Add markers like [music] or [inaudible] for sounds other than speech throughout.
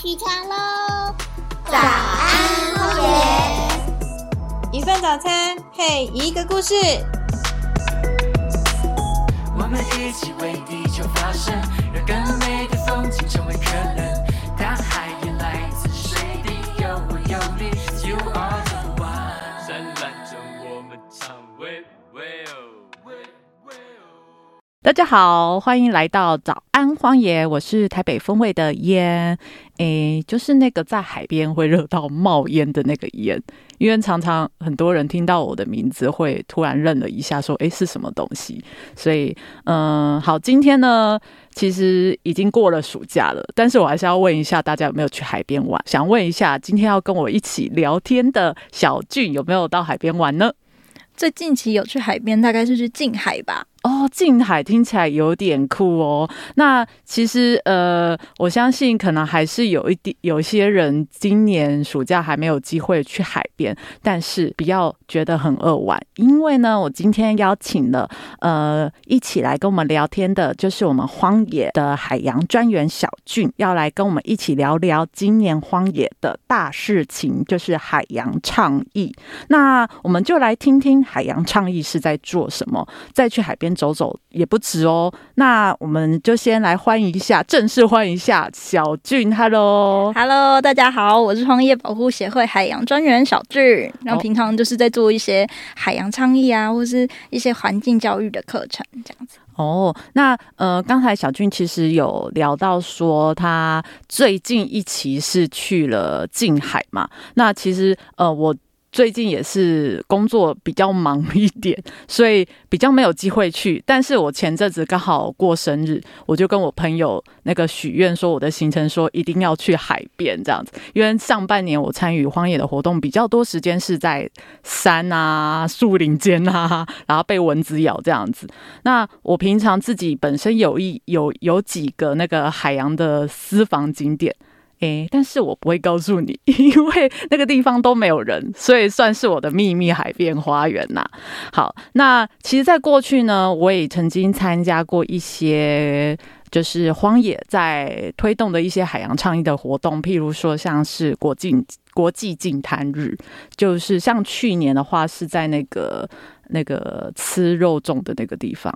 起床喽！早安，荒野。一份早餐配一个故事。我们一起为地球发声，让更美的风景成为可能。大家好，欢迎来到早安荒野，我是台北风味的烟，诶，就是那个在海边会热到冒烟的那个烟，因为常常很多人听到我的名字会突然愣了一下，说诶是什么东西？所以嗯，好，今天呢其实已经过了暑假了，但是我还是要问一下大家有没有去海边玩？想问一下，今天要跟我一起聊天的小俊有没有到海边玩呢？最近期有去海边，大概是去近海吧。哦，近海听起来有点酷哦。那其实呃，我相信可能还是有一点，有些人今年暑假还没有机会去海边，但是不要觉得很扼腕，因为呢，我今天邀请了呃一起来跟我们聊天的，就是我们荒野的海洋专员小俊，要来跟我们一起聊聊今年荒野的大事情，就是海洋倡议。那我们就来听听海洋倡议是在做什么，再去海边。走走也不迟哦，那我们就先来欢迎一下，正式欢迎一下小俊，Hello，Hello，大家好，我是创业保护协会海洋专员小俊，然后平常就是在做一些海洋倡议啊，或是一些环境教育的课程这样子。哦，那呃，刚才小俊其实有聊到说，他最近一期是去了近海嘛，那其实呃我。最近也是工作比较忙一点，[laughs] 所以比较没有机会去。但是我前阵子刚好过生日，我就跟我朋友那个许愿说，我的行程说一定要去海边这样子。因为上半年我参与荒野的活动比较多，时间是在山啊、树林间啊，然后被蚊子咬这样子。那我平常自己本身有一有有几个那个海洋的私房景点。诶，但是我不会告诉你，[laughs] 因为那个地方都没有人，所以算是我的秘密海边花园呐。好，那其实，在过去呢，我也曾经参加过一些就是荒野在推动的一些海洋倡议的活动，譬如说像是国际国际净滩日，就是像去年的话是在那个那个吃肉粽的那个地方。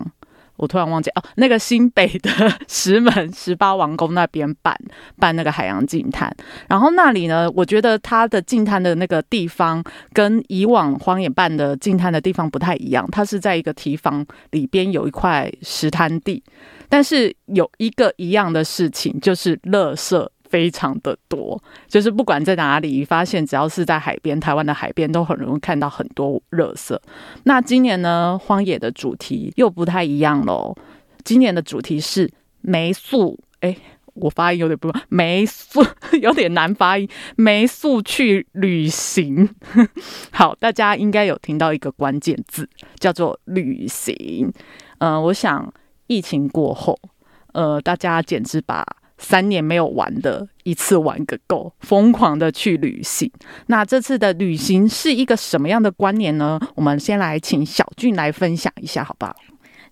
我突然忘记哦，那个新北的 [laughs] 石门十八王宫那边办办那个海洋净滩，然后那里呢，我觉得它的净滩的那个地方跟以往荒野办的净滩的地方不太一样，它是在一个提防里边有一块石滩地，但是有一个一样的事情就是垃圾。非常的多，就是不管在哪里发现，只要是在海边，台湾的海边都很容易看到很多垃圾。那今年呢，荒野的主题又不太一样喽。今年的主题是没素，哎，我发音有点不没素，[laughs] 有点难发音。没素去旅行，[laughs] 好，大家应该有听到一个关键字，叫做旅行。嗯，我想疫情过后，呃，大家简直把。三年没有玩的，一次玩个够，疯狂的去旅行。那这次的旅行是一个什么样的观念呢？我们先来请小俊来分享一下，好不好？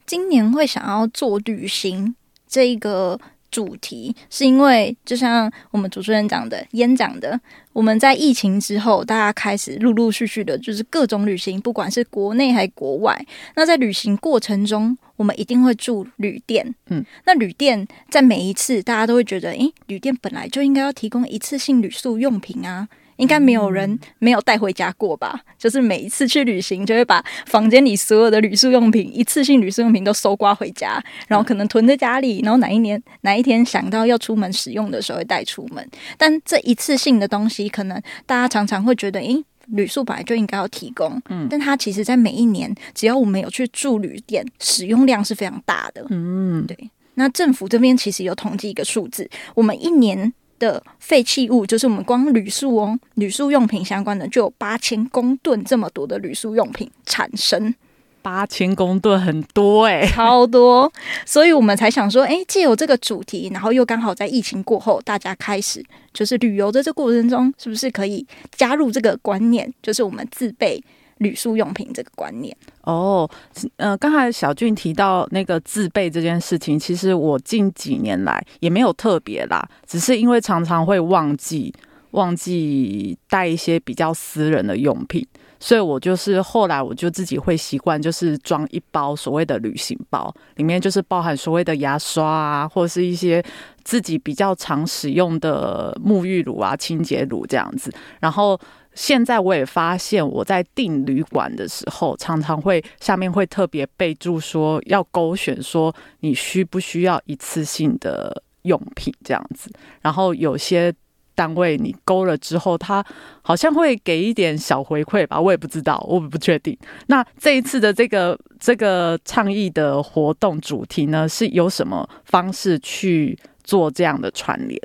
今年会想要做旅行这一个主题，是因为就像我们主持人讲的，演讲的。我们在疫情之后，大家开始陆陆续续的，就是各种旅行，不管是国内还是国外。那在旅行过程中，我们一定会住旅店。嗯，那旅店在每一次，大家都会觉得，诶，旅店本来就应该要提供一次性旅宿用品啊。应该没有人没有带回家过吧？就是每一次去旅行，就会把房间里所有的旅宿用品、一次性旅宿用品都搜刮回家，然后可能囤在家里，然后哪一年哪一天想到要出门使用的时候会带出门。但这一次性的东西，可能大家常常会觉得，诶，旅宿本来就应该要提供，嗯，但它其实在每一年，只要我们有去住旅店，使用量是非常大的，嗯，对。那政府这边其实有统计一个数字，我们一年。的废弃物就是我们光铝塑哦，铝塑用品相关的就有八千公吨这么多的铝塑用品产生，八千公吨很多哎，[laughs] 超多，所以我们才想说，哎，借有这个主题，然后又刚好在疫情过后，大家开始就是旅游的这过程中，是不是可以加入这个观念，就是我们自备旅宿用品这个观念。哦，呃，刚才小俊提到那个自备这件事情，其实我近几年来也没有特别啦，只是因为常常会忘记忘记带一些比较私人的用品，所以我就是后来我就自己会习惯，就是装一包所谓的旅行包，里面就是包含所谓的牙刷啊，或者是一些自己比较常使用的沐浴乳啊、清洁乳这样子，然后。现在我也发现，我在订旅馆的时候，常常会下面会特别备注说要勾选说你需不需要一次性的用品这样子。然后有些单位你勾了之后，他好像会给一点小回馈吧，我也不知道，我不确定。那这一次的这个这个倡议的活动主题呢，是有什么方式去做这样的串联？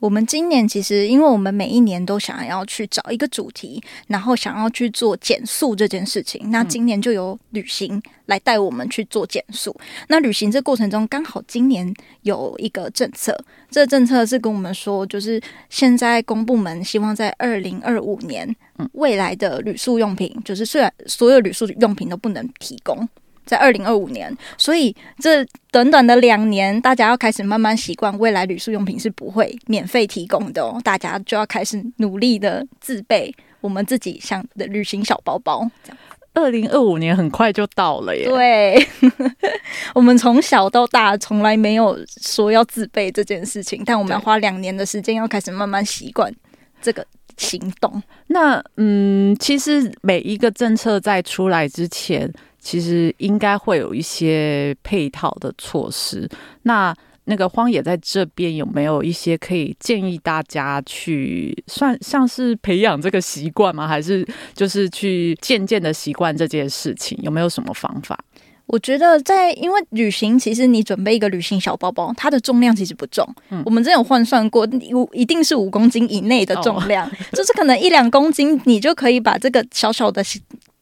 我们今年其实，因为我们每一年都想要去找一个主题，然后想要去做减速这件事情。那今年就由旅行来带我们去做减速。那旅行这过程中，刚好今年有一个政策，这个政策是跟我们说，就是现在公部门希望在二零二五年，未来的旅宿用品，就是虽然所有旅宿用品都不能提供。在二零二五年，所以这短短的两年，大家要开始慢慢习惯，未来旅宿用品是不会免费提供的哦。大家就要开始努力的自备我们自己想的旅行小包包。这样，二零二五年很快就到了耶。对，[laughs] 我们从小到大从来没有说要自备这件事情，但我们要花两年的时间，要开始慢慢习惯这个行动。那嗯，其实每一个政策在出来之前。其实应该会有一些配套的措施。那那个荒野在这边有没有一些可以建议大家去算像是培养这个习惯吗？还是就是去渐渐的习惯这件事情？有没有什么方法？我觉得在因为旅行，其实你准备一个旅行小包包，它的重量其实不重。嗯，我们真有换算过，五一定是五公斤以内的重量，就是可能一两公斤，你就可以把这个小小的。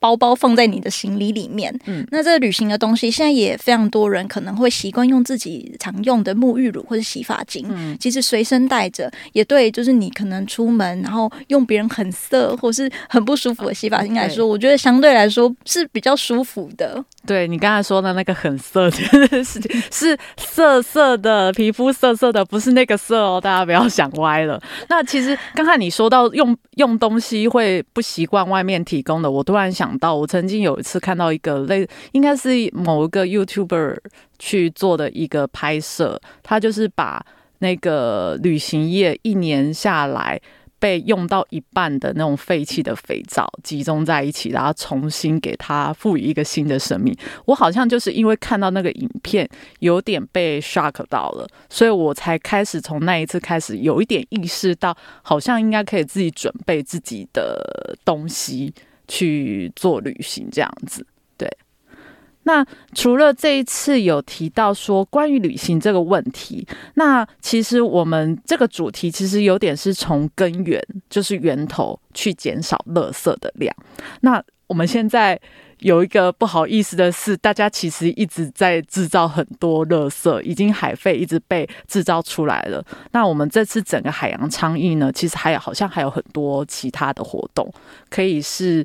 包包放在你的行李里面，嗯，那这个旅行的东西，现在也非常多人可能会习惯用自己常用的沐浴乳或者洗发精，嗯，其实随身带着也对，就是你可能出门然后用别人很涩或是很不舒服的洗发精来说，我觉得相对来说是比较舒服的。对你刚才说的那个很涩的事情，是涩涩的皮肤涩涩的，不是那个涩哦，大家不要想歪了。那其实刚才你说到用用东西会不习惯外面提供的，我突然想。想到我曾经有一次看到一个类，应该是某一个 YouTuber 去做的一个拍摄，他就是把那个旅行业一年下来被用到一半的那种废弃的肥皂集中在一起，然后重新给它赋予一个新的生命。我好像就是因为看到那个影片，有点被 shock 到了，所以我才开始从那一次开始有一点意识到，好像应该可以自己准备自己的东西。去做旅行这样子，对。那除了这一次有提到说关于旅行这个问题，那其实我们这个主题其实有点是从根源，就是源头去减少垃圾的量。那我们现在有一个不好意思的是，大家其实一直在制造很多垃圾，已经海废一直被制造出来了。那我们这次整个海洋倡议呢，其实还有好像还有很多其他的活动，可以是。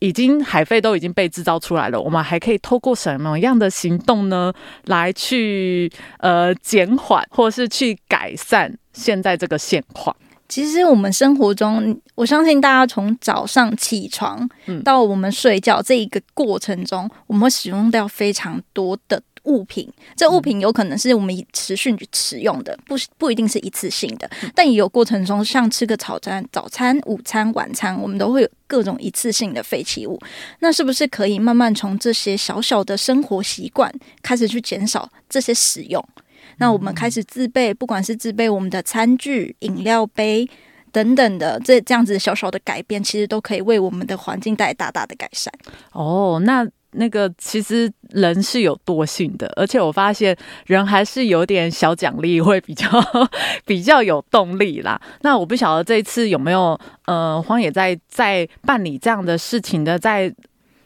已经海费都已经被制造出来了，我们还可以透过什么样的行动呢，来去呃减缓或是去改善现在这个现况？其实我们生活中，我相信大家从早上起床到我们睡觉这一个过程中，我们会使用掉非常多的。物品，这物品有可能是我们持续使用的，不不一定是一次性的，但也有过程中，像吃个早餐、早餐、午餐、晚餐，我们都会有各种一次性的废弃物。那是不是可以慢慢从这些小小的生活习惯开始去减少这些使用？那我们开始自备，不管是自备我们的餐具、饮料杯等等的，这这样子小小的改变，其实都可以为我们的环境带来大大的改善。哦，那。那个其实人是有惰性的，而且我发现人还是有点小奖励会比较 [laughs] 比较有动力啦。那我不晓得这一次有没有呃荒野在在办理这样的事情的，在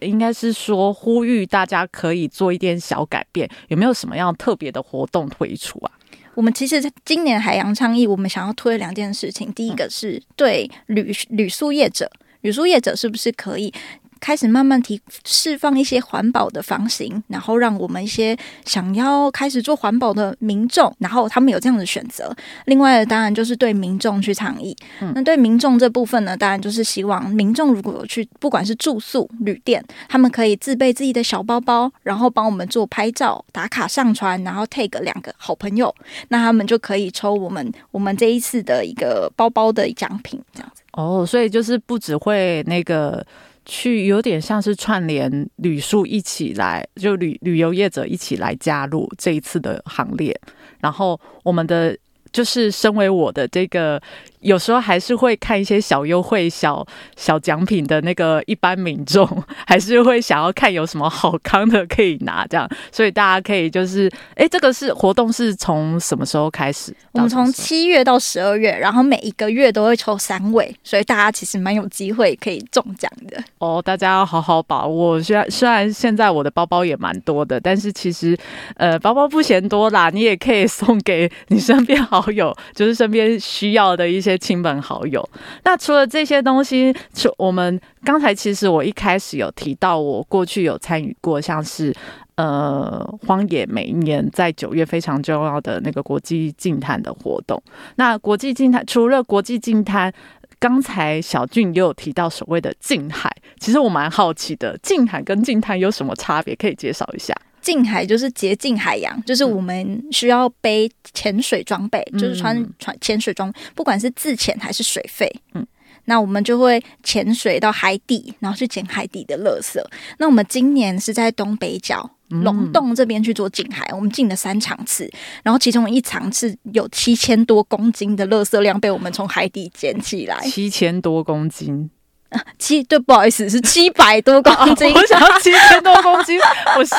应该是说呼吁大家可以做一点小改变，有没有什么样特别的活动推出啊？我们其实今年海洋倡议，我们想要推两件事情，第一个是对旅旅宿业者，旅宿业者是不是可以？开始慢慢提释放一些环保的房型，然后让我们一些想要开始做环保的民众，然后他们有这样的选择。另外，当然就是对民众去倡议。那对民众这部分呢，当然就是希望民众如果有去，不管是住宿旅店，他们可以自备自己的小包包，然后帮我们做拍照、打卡、上传，然后 take 两个好朋友，那他们就可以抽我们我们这一次的一个包包的奖品，这样子。哦，所以就是不只会那个去，有点像是串联旅宿一起来，就旅旅游业者一起来加入这一次的行列。然后我们的就是身为我的这个，有时候还是会看一些小优惠、小小奖品的那个一般民众，[laughs] 还是会想要看有什么好康的可以拿，这样。所以大家可以就是，哎，这个是活动是从什么时候开始？我们从七月到十二月，然后每一个月都会抽三位，所以大家其实蛮有机会可以中奖的。哦，大家要好好把握。虽然虽然现在我的包包也蛮多的，但是其实呃，包包不嫌多啦，你也可以送给你身边好友，[laughs] 就是身边需要的一些亲朋好友。那除了这些东西，除我们刚才其实我一开始有提到，我过去有参与过，像是。呃，荒野每一年在九月非常重要的那个国际净滩的活动。那国际净滩除了国际净滩，刚才小俊也有提到所谓的近海，其实我蛮好奇的，近海跟近滩有什么差别？可以介绍一下。近海就是洁净海洋，就是我们需要背潜水装备，就是穿嗯穿潜水装，不管是自潜还是水费，嗯嗯。那我们就会潜水到海底，然后去捡海底的垃圾。那我们今年是在东北角嗯龙洞这边去做近海，我们进了三场次，然后其中一场次有七千多公斤的垃圾量被我们从海底捡起来。七千多公斤，[laughs] 七对，不好意思，是七百多公斤。[laughs] 我想要七千多公斤，[laughs] 我是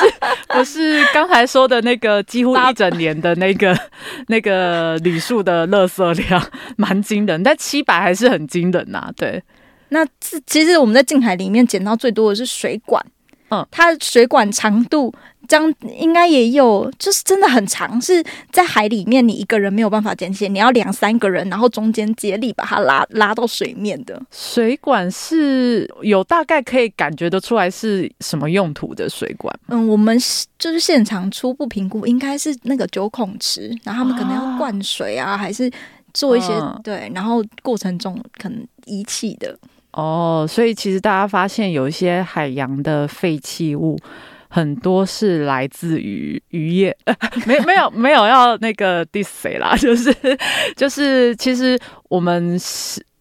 我是刚才说的那个几乎一整年的那个那个礼数的垃圾量，蛮惊人，但七百还是很惊人呐、对，那这其实我们在近海里面捡到最多的是水管，嗯它水管长度这样应该也有，就是真的很长，是在海里面你一个人没有办法捡起，你要两三个人，然后中间接力把它拉拉到水面的。水管是有大概可以感觉得出来是什么用途的水管。嗯，我们是就是现场初步评估，应该是那个九孔池，然后他们可能要灌水啊，还是做一些、嗯对，然后过程中可能遗弃的。哦，所以其实大家发现有一些海洋的废弃物，很多是来自于渔业，[laughs] 没没有没有要那个 diss 谁啦，[laughs] 就是就是其实我们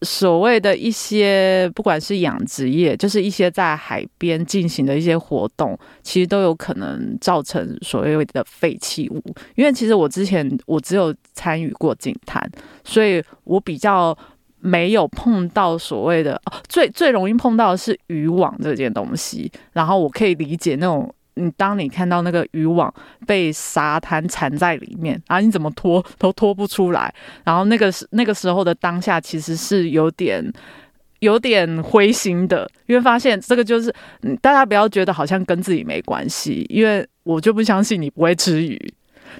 所谓的一些不管是养殖业，就是一些在海边进行的一些活动，其实都有可能造成所谓的废弃物。因为其实我之前我只有参与过净滩，所以我比较。没有碰到所谓的、哦、最最容易碰到的是渔网这件东西，然后我可以理解那种，嗯，当你看到那个渔网被沙滩缠在里面，然后你怎么拖都拖不出来，然后那个时那个时候的当下其实是有点。有点灰心的，因为发现这个就是，大家不要觉得好像跟自己没关系，因为我就不相信你不会吃鱼，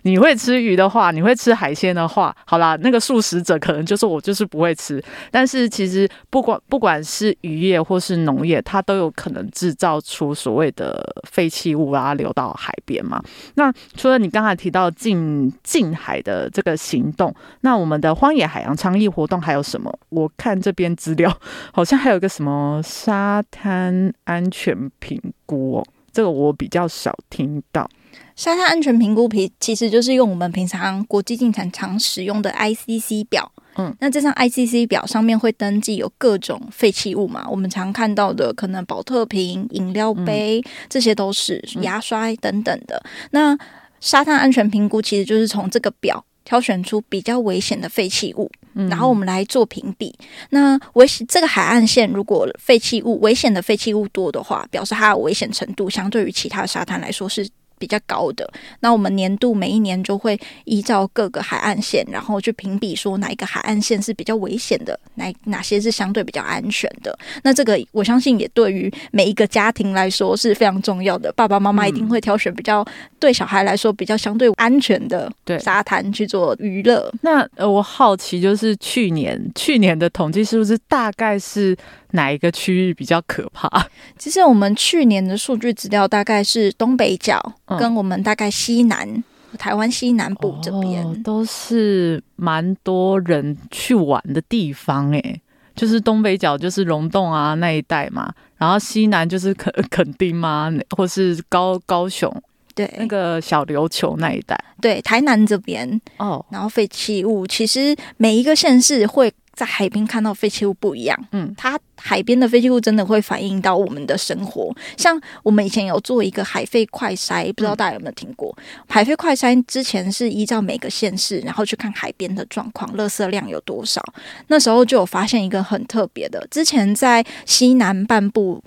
你会吃鱼的话，你会吃海鲜的话，好啦，那个素食者可能就是我就是不会吃。但是其实不管不管是渔业或是农业，它都有可能制造出所谓的废弃物啊流到海边嘛。那除了你刚才提到近近海的这个行动，那我们的荒野海洋倡议活动还有什么？我看这边资料好像还有个什么沙滩安全评估哦，这个我比较少听到。沙滩安全评估皮其实就是用我们平常国际进产常使用的 ICC 表。嗯，那这张 ICC 表上面会登记有各种废弃物嘛？我们常看到的可能保特瓶、饮料杯，这些都是牙刷等等的。那沙滩安全评估其实就是从这个表挑选出比较危险的废弃物，嗯然后我们来做评比。那危险这个海岸线如果废弃物危险的废弃物多的话，表示它的危险程度相对于其他沙滩来说是比较高的。那我们年度每一年就会依照各个海岸线，然后去评比说哪一个海岸线是比较危险的，哪哪些是相对比较安全的。那这个我相信也对于每一个家庭来说是非常重要的。爸爸妈妈一定会挑选比较对小孩来说比较相对安全的对沙滩去做娱乐。那呃，我好奇就是去年去年的统计是不是大概是哪一个区域比较可怕？其实我们去年的数据资料大概是东北角嗯。跟我们大概西南、台湾西南部这边。哦都是蛮多人去玩的地方诶，就是东北角就是溶洞啊那一带嘛，然后西南就是垦 [laughs] 垦丁嘛，或是高高雄对，那个小琉球那一带。对台南这边，哦，然后废弃物其实每一个县市会在海边看到废弃物不一样。嗯它海边的废弃物真的会反映到我们的生活。像我们以前有做一个海废快筛，不知道大家有没有听过？海废快筛之前是依照每个县市，然后去看海边的状况，垃圾量有多少。那时候就有发现一个很特别的，之前在西南半部。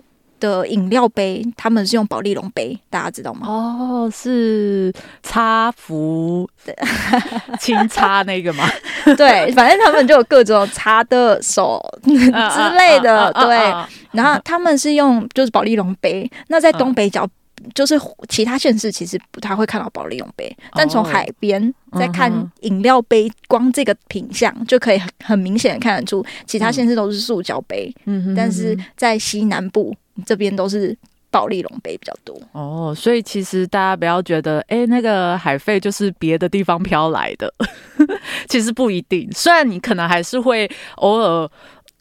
的饮料杯，他们是用保利龙杯，大家知道吗？哦，是擦服轻 [laughs] 擦那个吗？对，反正他们就有各种擦的手 [laughs] 之类的，对。然后他们是用就是保利龙杯，那在东北角。就是其他县市其实不太会看到保利龙杯，但从海边再看饮料杯，光这个品相就可以很很明显的看得出，其他县市都是塑胶杯，嗯但是在西南部这边都是保利龙杯比较多。哦，所以其实大家不要觉得，哎、那个海费就是别的地方飘来的，[laughs] 其实不一定。虽然你可能还是会偶尔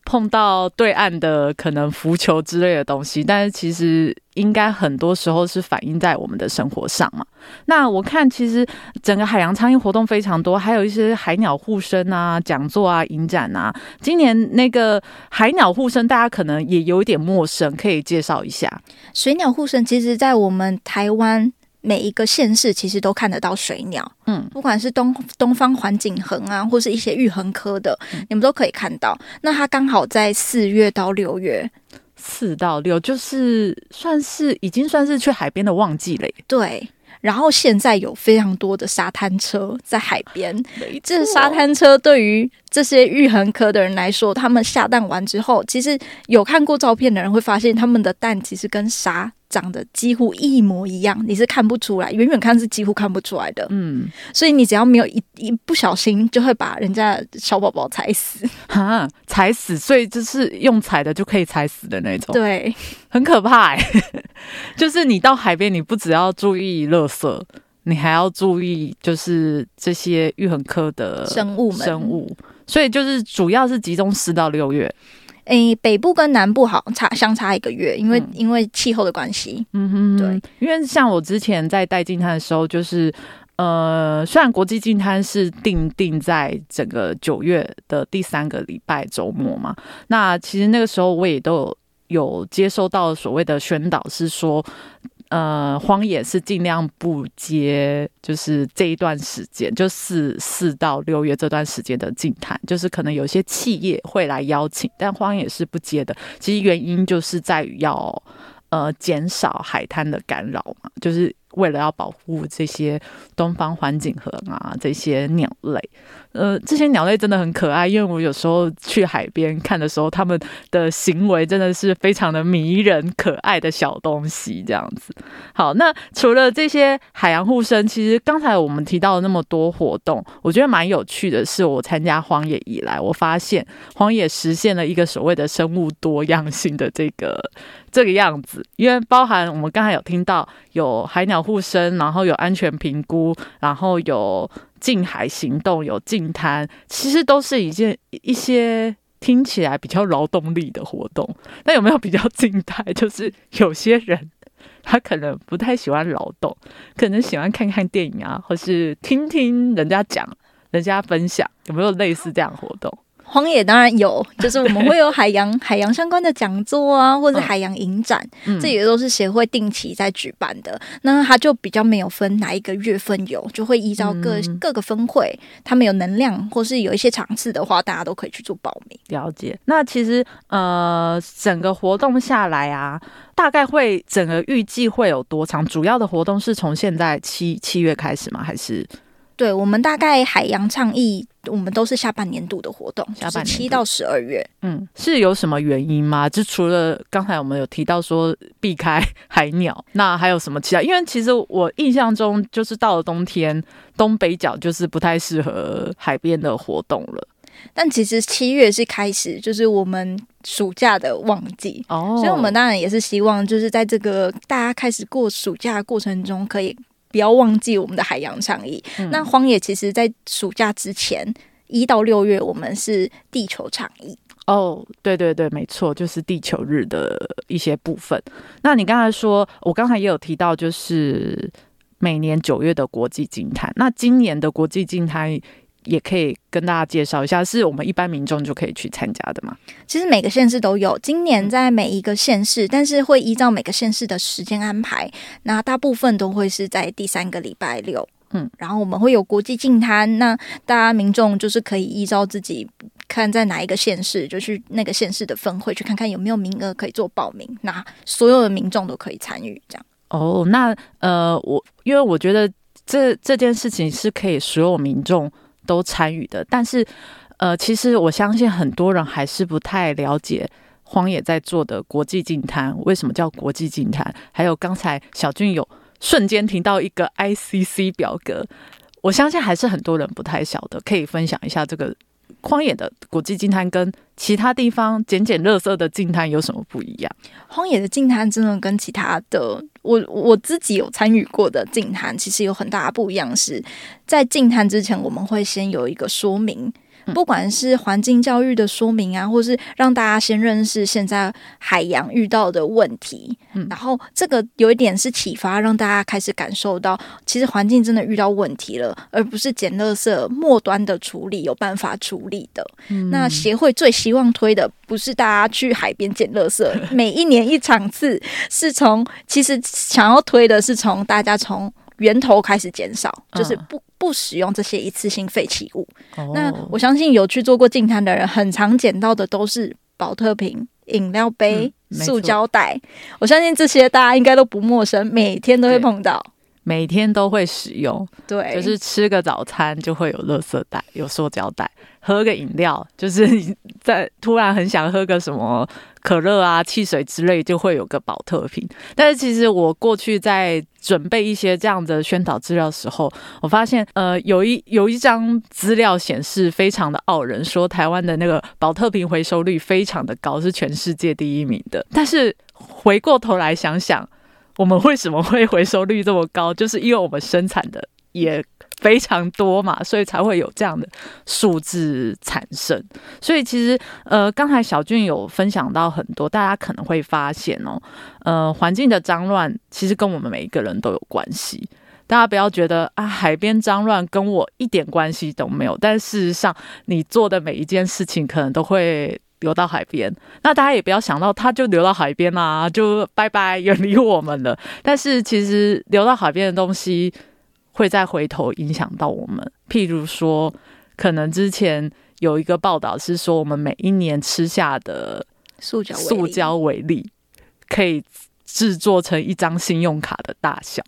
碰到对岸的可能浮球之类的东西，但是其实应该很多时候是反映在我们的生活上嘛。那我看其实整个海洋苍蝇活动非常多，还有一些海鸟护生啊、讲座啊、影展啊。今年那个海鸟护生，大家可能也有点陌生，可以介绍一下。水鸟护生其实，在我们台湾每一个县市，其实都看得到水鸟。嗯，不管是东东方环景鸻啊，或是一些玉衡科的，你们都可以看到。那它刚好在四月到六月，四到六就是算是已经算是去海边的旺季了耶。对。然后现在有非常多的沙滩车在海边，没这沙滩车对于这些玉衡科的人来说，他们下蛋完之后，其实有看过照片的人会发现，他们的蛋其实跟沙长得几乎一模一样，你是看不出来，远远看是几乎看不出来的。嗯，所以你只要没有一一不小心，就会把人家小宝宝踩死。哈，踩死，所以就是用踩的就可以踩死的那种，对，很可怕哎。[laughs] 就是你到海边，你不只要注意垃圾，你还要注意就是这些玉衡科的生物们生物。所以就是主要是集中四到六月，诶，北部跟南部好差相差一个月，因为、嗯因为气候的关系。嗯哼，对，因为像我之前在带进滩的时候，就是呃，虽然国际进滩是定定在整个九月的第三个礼拜周末嘛，那其实那个时候我也都有有接收到所谓的宣导，是说。呃，荒野是尽量不接，就是这一段时间，就四四到六月这段时间的静谈，就是可能有些企业会来邀请，但荒野是不接的。其实原因就是在于要呃减少海滩的干扰嘛，就是为了要保护这些东方环景鸻啊这些鸟类。呃，这些鸟类真的很可爱，因为我有时候去海边看的时候，它们的行为真的是非常的迷人、可爱的小东西，这样子。好，那除了这些海洋护生，其实刚才我们提到了那么多活动，我觉得蛮有趣的是，我参加荒野以来，我发现荒野实现了一个所谓的生物多样性的这个这个样子，因为包含我们刚才有听到有海鸟护生，然后有安全评估，然后有近海行动，有近滩，其实都是一件一些。听起来比较劳动力的活动，那有没有比较静态？就是有些人他可能不太喜欢劳动，可能喜欢看看电影啊，或是听听人家讲、人家分享，有没有类似这样的活动？荒野当然有，[laughs] 就是我们会有海洋 [laughs] 海洋相关的讲座啊，或者海洋影展，嗯这也都是协会定期在举办的。那它就比较没有分哪一个月份有，就会依照各、嗯各个分会，他们有能量或是有一些场次的话，大家都可以去做报名。了解。那其实呃，整个活动下来啊，大概会整个预计会有多长？主要的活动是从现在七七月开始吗？还是对我们大概海洋倡议，我们都是下半年度的活动，下半年七到十二月。嗯，是有什么原因吗？就除了刚才我们有提到说避开 [laughs] 海鸟，那还有什么其他？因为其实我印象中，就是到了冬天，东北角就是不太适合海边的活动了。但其实七月是开始，就是我们暑假的旺季。哦，所以，我们当然也是希望，就是在这个大家开始过暑假的过程中，可以不要忘记我们的海洋倡议。嗯那荒野其实，在暑假之前一到六月，我们是地球倡议。哦，对对对，没错，就是地球日的一些部分。那你刚才说，我刚才也有提到，就是每年九月的国际金坛。那今年的国际净滩也可以跟大家介绍一下，是我们一般民众就可以去参加的吗？其实每个县市都有，今年在每一个县市，但是会依照每个县市的时间安排。那大部分都会是在第三个礼拜六，嗯，然后我们会有国际净滩，那大家民众就是可以依照自己看在哪一个县市，就去那个县市的分会去看看有没有名额可以做报名，那所有的民众都可以参与，这样。哦，那呃，我因为我觉得这这件事情是可以所有民众都参与的，但是呃，其实我相信很多人还是不太了解荒野在做的国际净滩为什么叫国际净滩，还有刚才小俊有瞬间听到一个 ICC 表格，我相信还是很多人不太晓得，可以分享一下这个荒野的国际净滩跟其他地方捡捡垃圾的净滩有什么不一样？荒野的净滩真的跟其他的我我自己有参与过的净滩，其实有很大不一样是，在净滩之前，我们会先有一个说明。不管是环境教育的说明啊，或是让大家先认识现在海洋遇到的问题，嗯然后这个有一点是启发，让大家开始感受到，其实环境真的遇到问题了，而不是捡垃圾末端的处理有办法处理的。那协会最希望推的不是大家去海边捡垃圾，每一年一场次，是从其实想要推的是从大家从源头开始减少，就是不不使用这些一次性废弃物。那哦我相信有去做过净滩的人，很常捡到的都是保特瓶、饮料杯、嗯塑胶袋。我相信这些大家应该都不陌生，每天都会碰到。每天都会使用。对，就是吃个早餐就会有垃圾袋、有塑胶袋，喝个饮料，就是你在突然很想喝个什么可乐啊、汽水之类，就会有个保特瓶。但是其实我过去在准备一些这样的宣导资料的时候，我发现呃有一 [laughs] 有一张资料显示非常的傲人，说台湾的那个保特瓶回收率非常的高，是全世界第一名的。但是回过头来想想，我们为什么会回收率这么高？就是因为我们生产的也非常多嘛，所以才会有这样的数字产生。所以其实呃，刚才小俊有分享到很多，大家可能会发现哦，呃，环境的脏乱其实跟我们每一个人都有关系。大家不要觉得啊，海边脏乱跟我一点关系都没有，但事实上，你做的每一件事情可能都会流到海边。那大家也不要想到它就流到海边啦、就拜拜远离我们了。但是其实流到海边的东西会再回头影响到我们，譬如说，可能之前有一个报道是说，我们每一年吃下的塑胶塑胶为例，可以制作成一张信用卡的大小，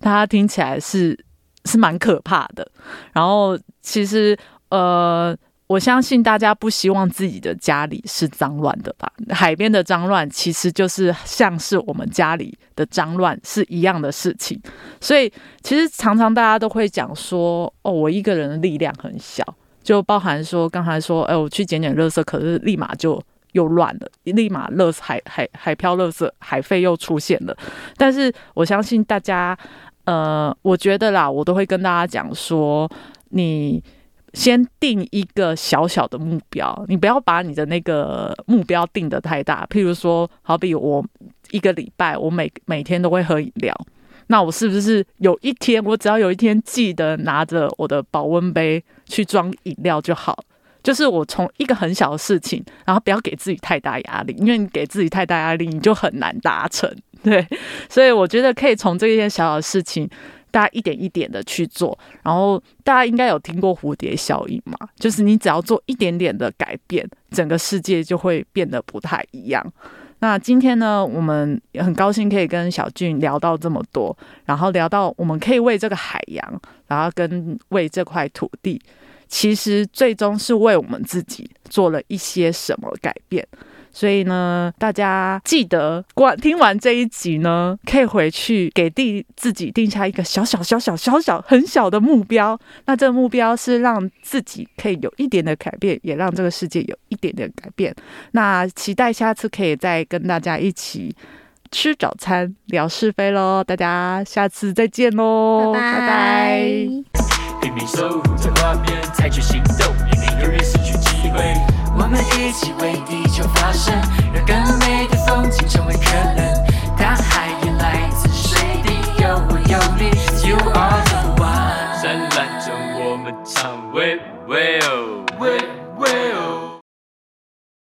大家听起来是是蛮可怕的。然后其实呃，我相信大家不希望自己的家里是脏乱的吧？海边的脏乱其实就是像是我们家里的脏乱是一样的事情，所以其实常常大家都会讲说，哦，我一个人的力量很小。就包含说，刚才说，哎，我去捡捡垃圾，可是立马就又乱了，立马垃圾海海海漂垃圾海废又出现了。但是我相信大家，呃，我觉得啦，我都会跟大家讲说，你先定一个小小的目标，你不要把你的那个目标定得太大。譬如说，好比我一个礼拜，我每每天都会喝饮料。那我是不是有一天，我只要有一天记得拿着我的保温杯去装饮料就好？就是我从一个很小的事情，然后不要给自己太大压力，因为你给自己太大压力，你就很难达成。对，所以我觉得可以从这一件小小的事情，大家一点一点的去做。然后大家应该有听过蝴蝶效应嘛？就是你只要做一点点的改变，整个世界就会变得不太一样。那今天呢，我们也很高兴可以跟小俊聊到这么多，然后聊到我们可以为这个海洋，然后跟为这块土地，其实最终是为我们自己做了一些什么改变。所以呢，大家记得关听完这一集呢，可以回去给定自己定下一个小小小小小小很小的目标。那这个目标是让自己可以有一点的改变，也让这个世界有一点点改变。那期待下次可以再跟大家一起吃早餐、聊是非喽。大家下次再见喽，拜拜。拼命守护着画面，采取行动，以免永远失去机会。我们一起为地球发声，让更美的风景成为可能。大海也来自水滴，有我有你，You are the one。灿烂中我们唱，We will。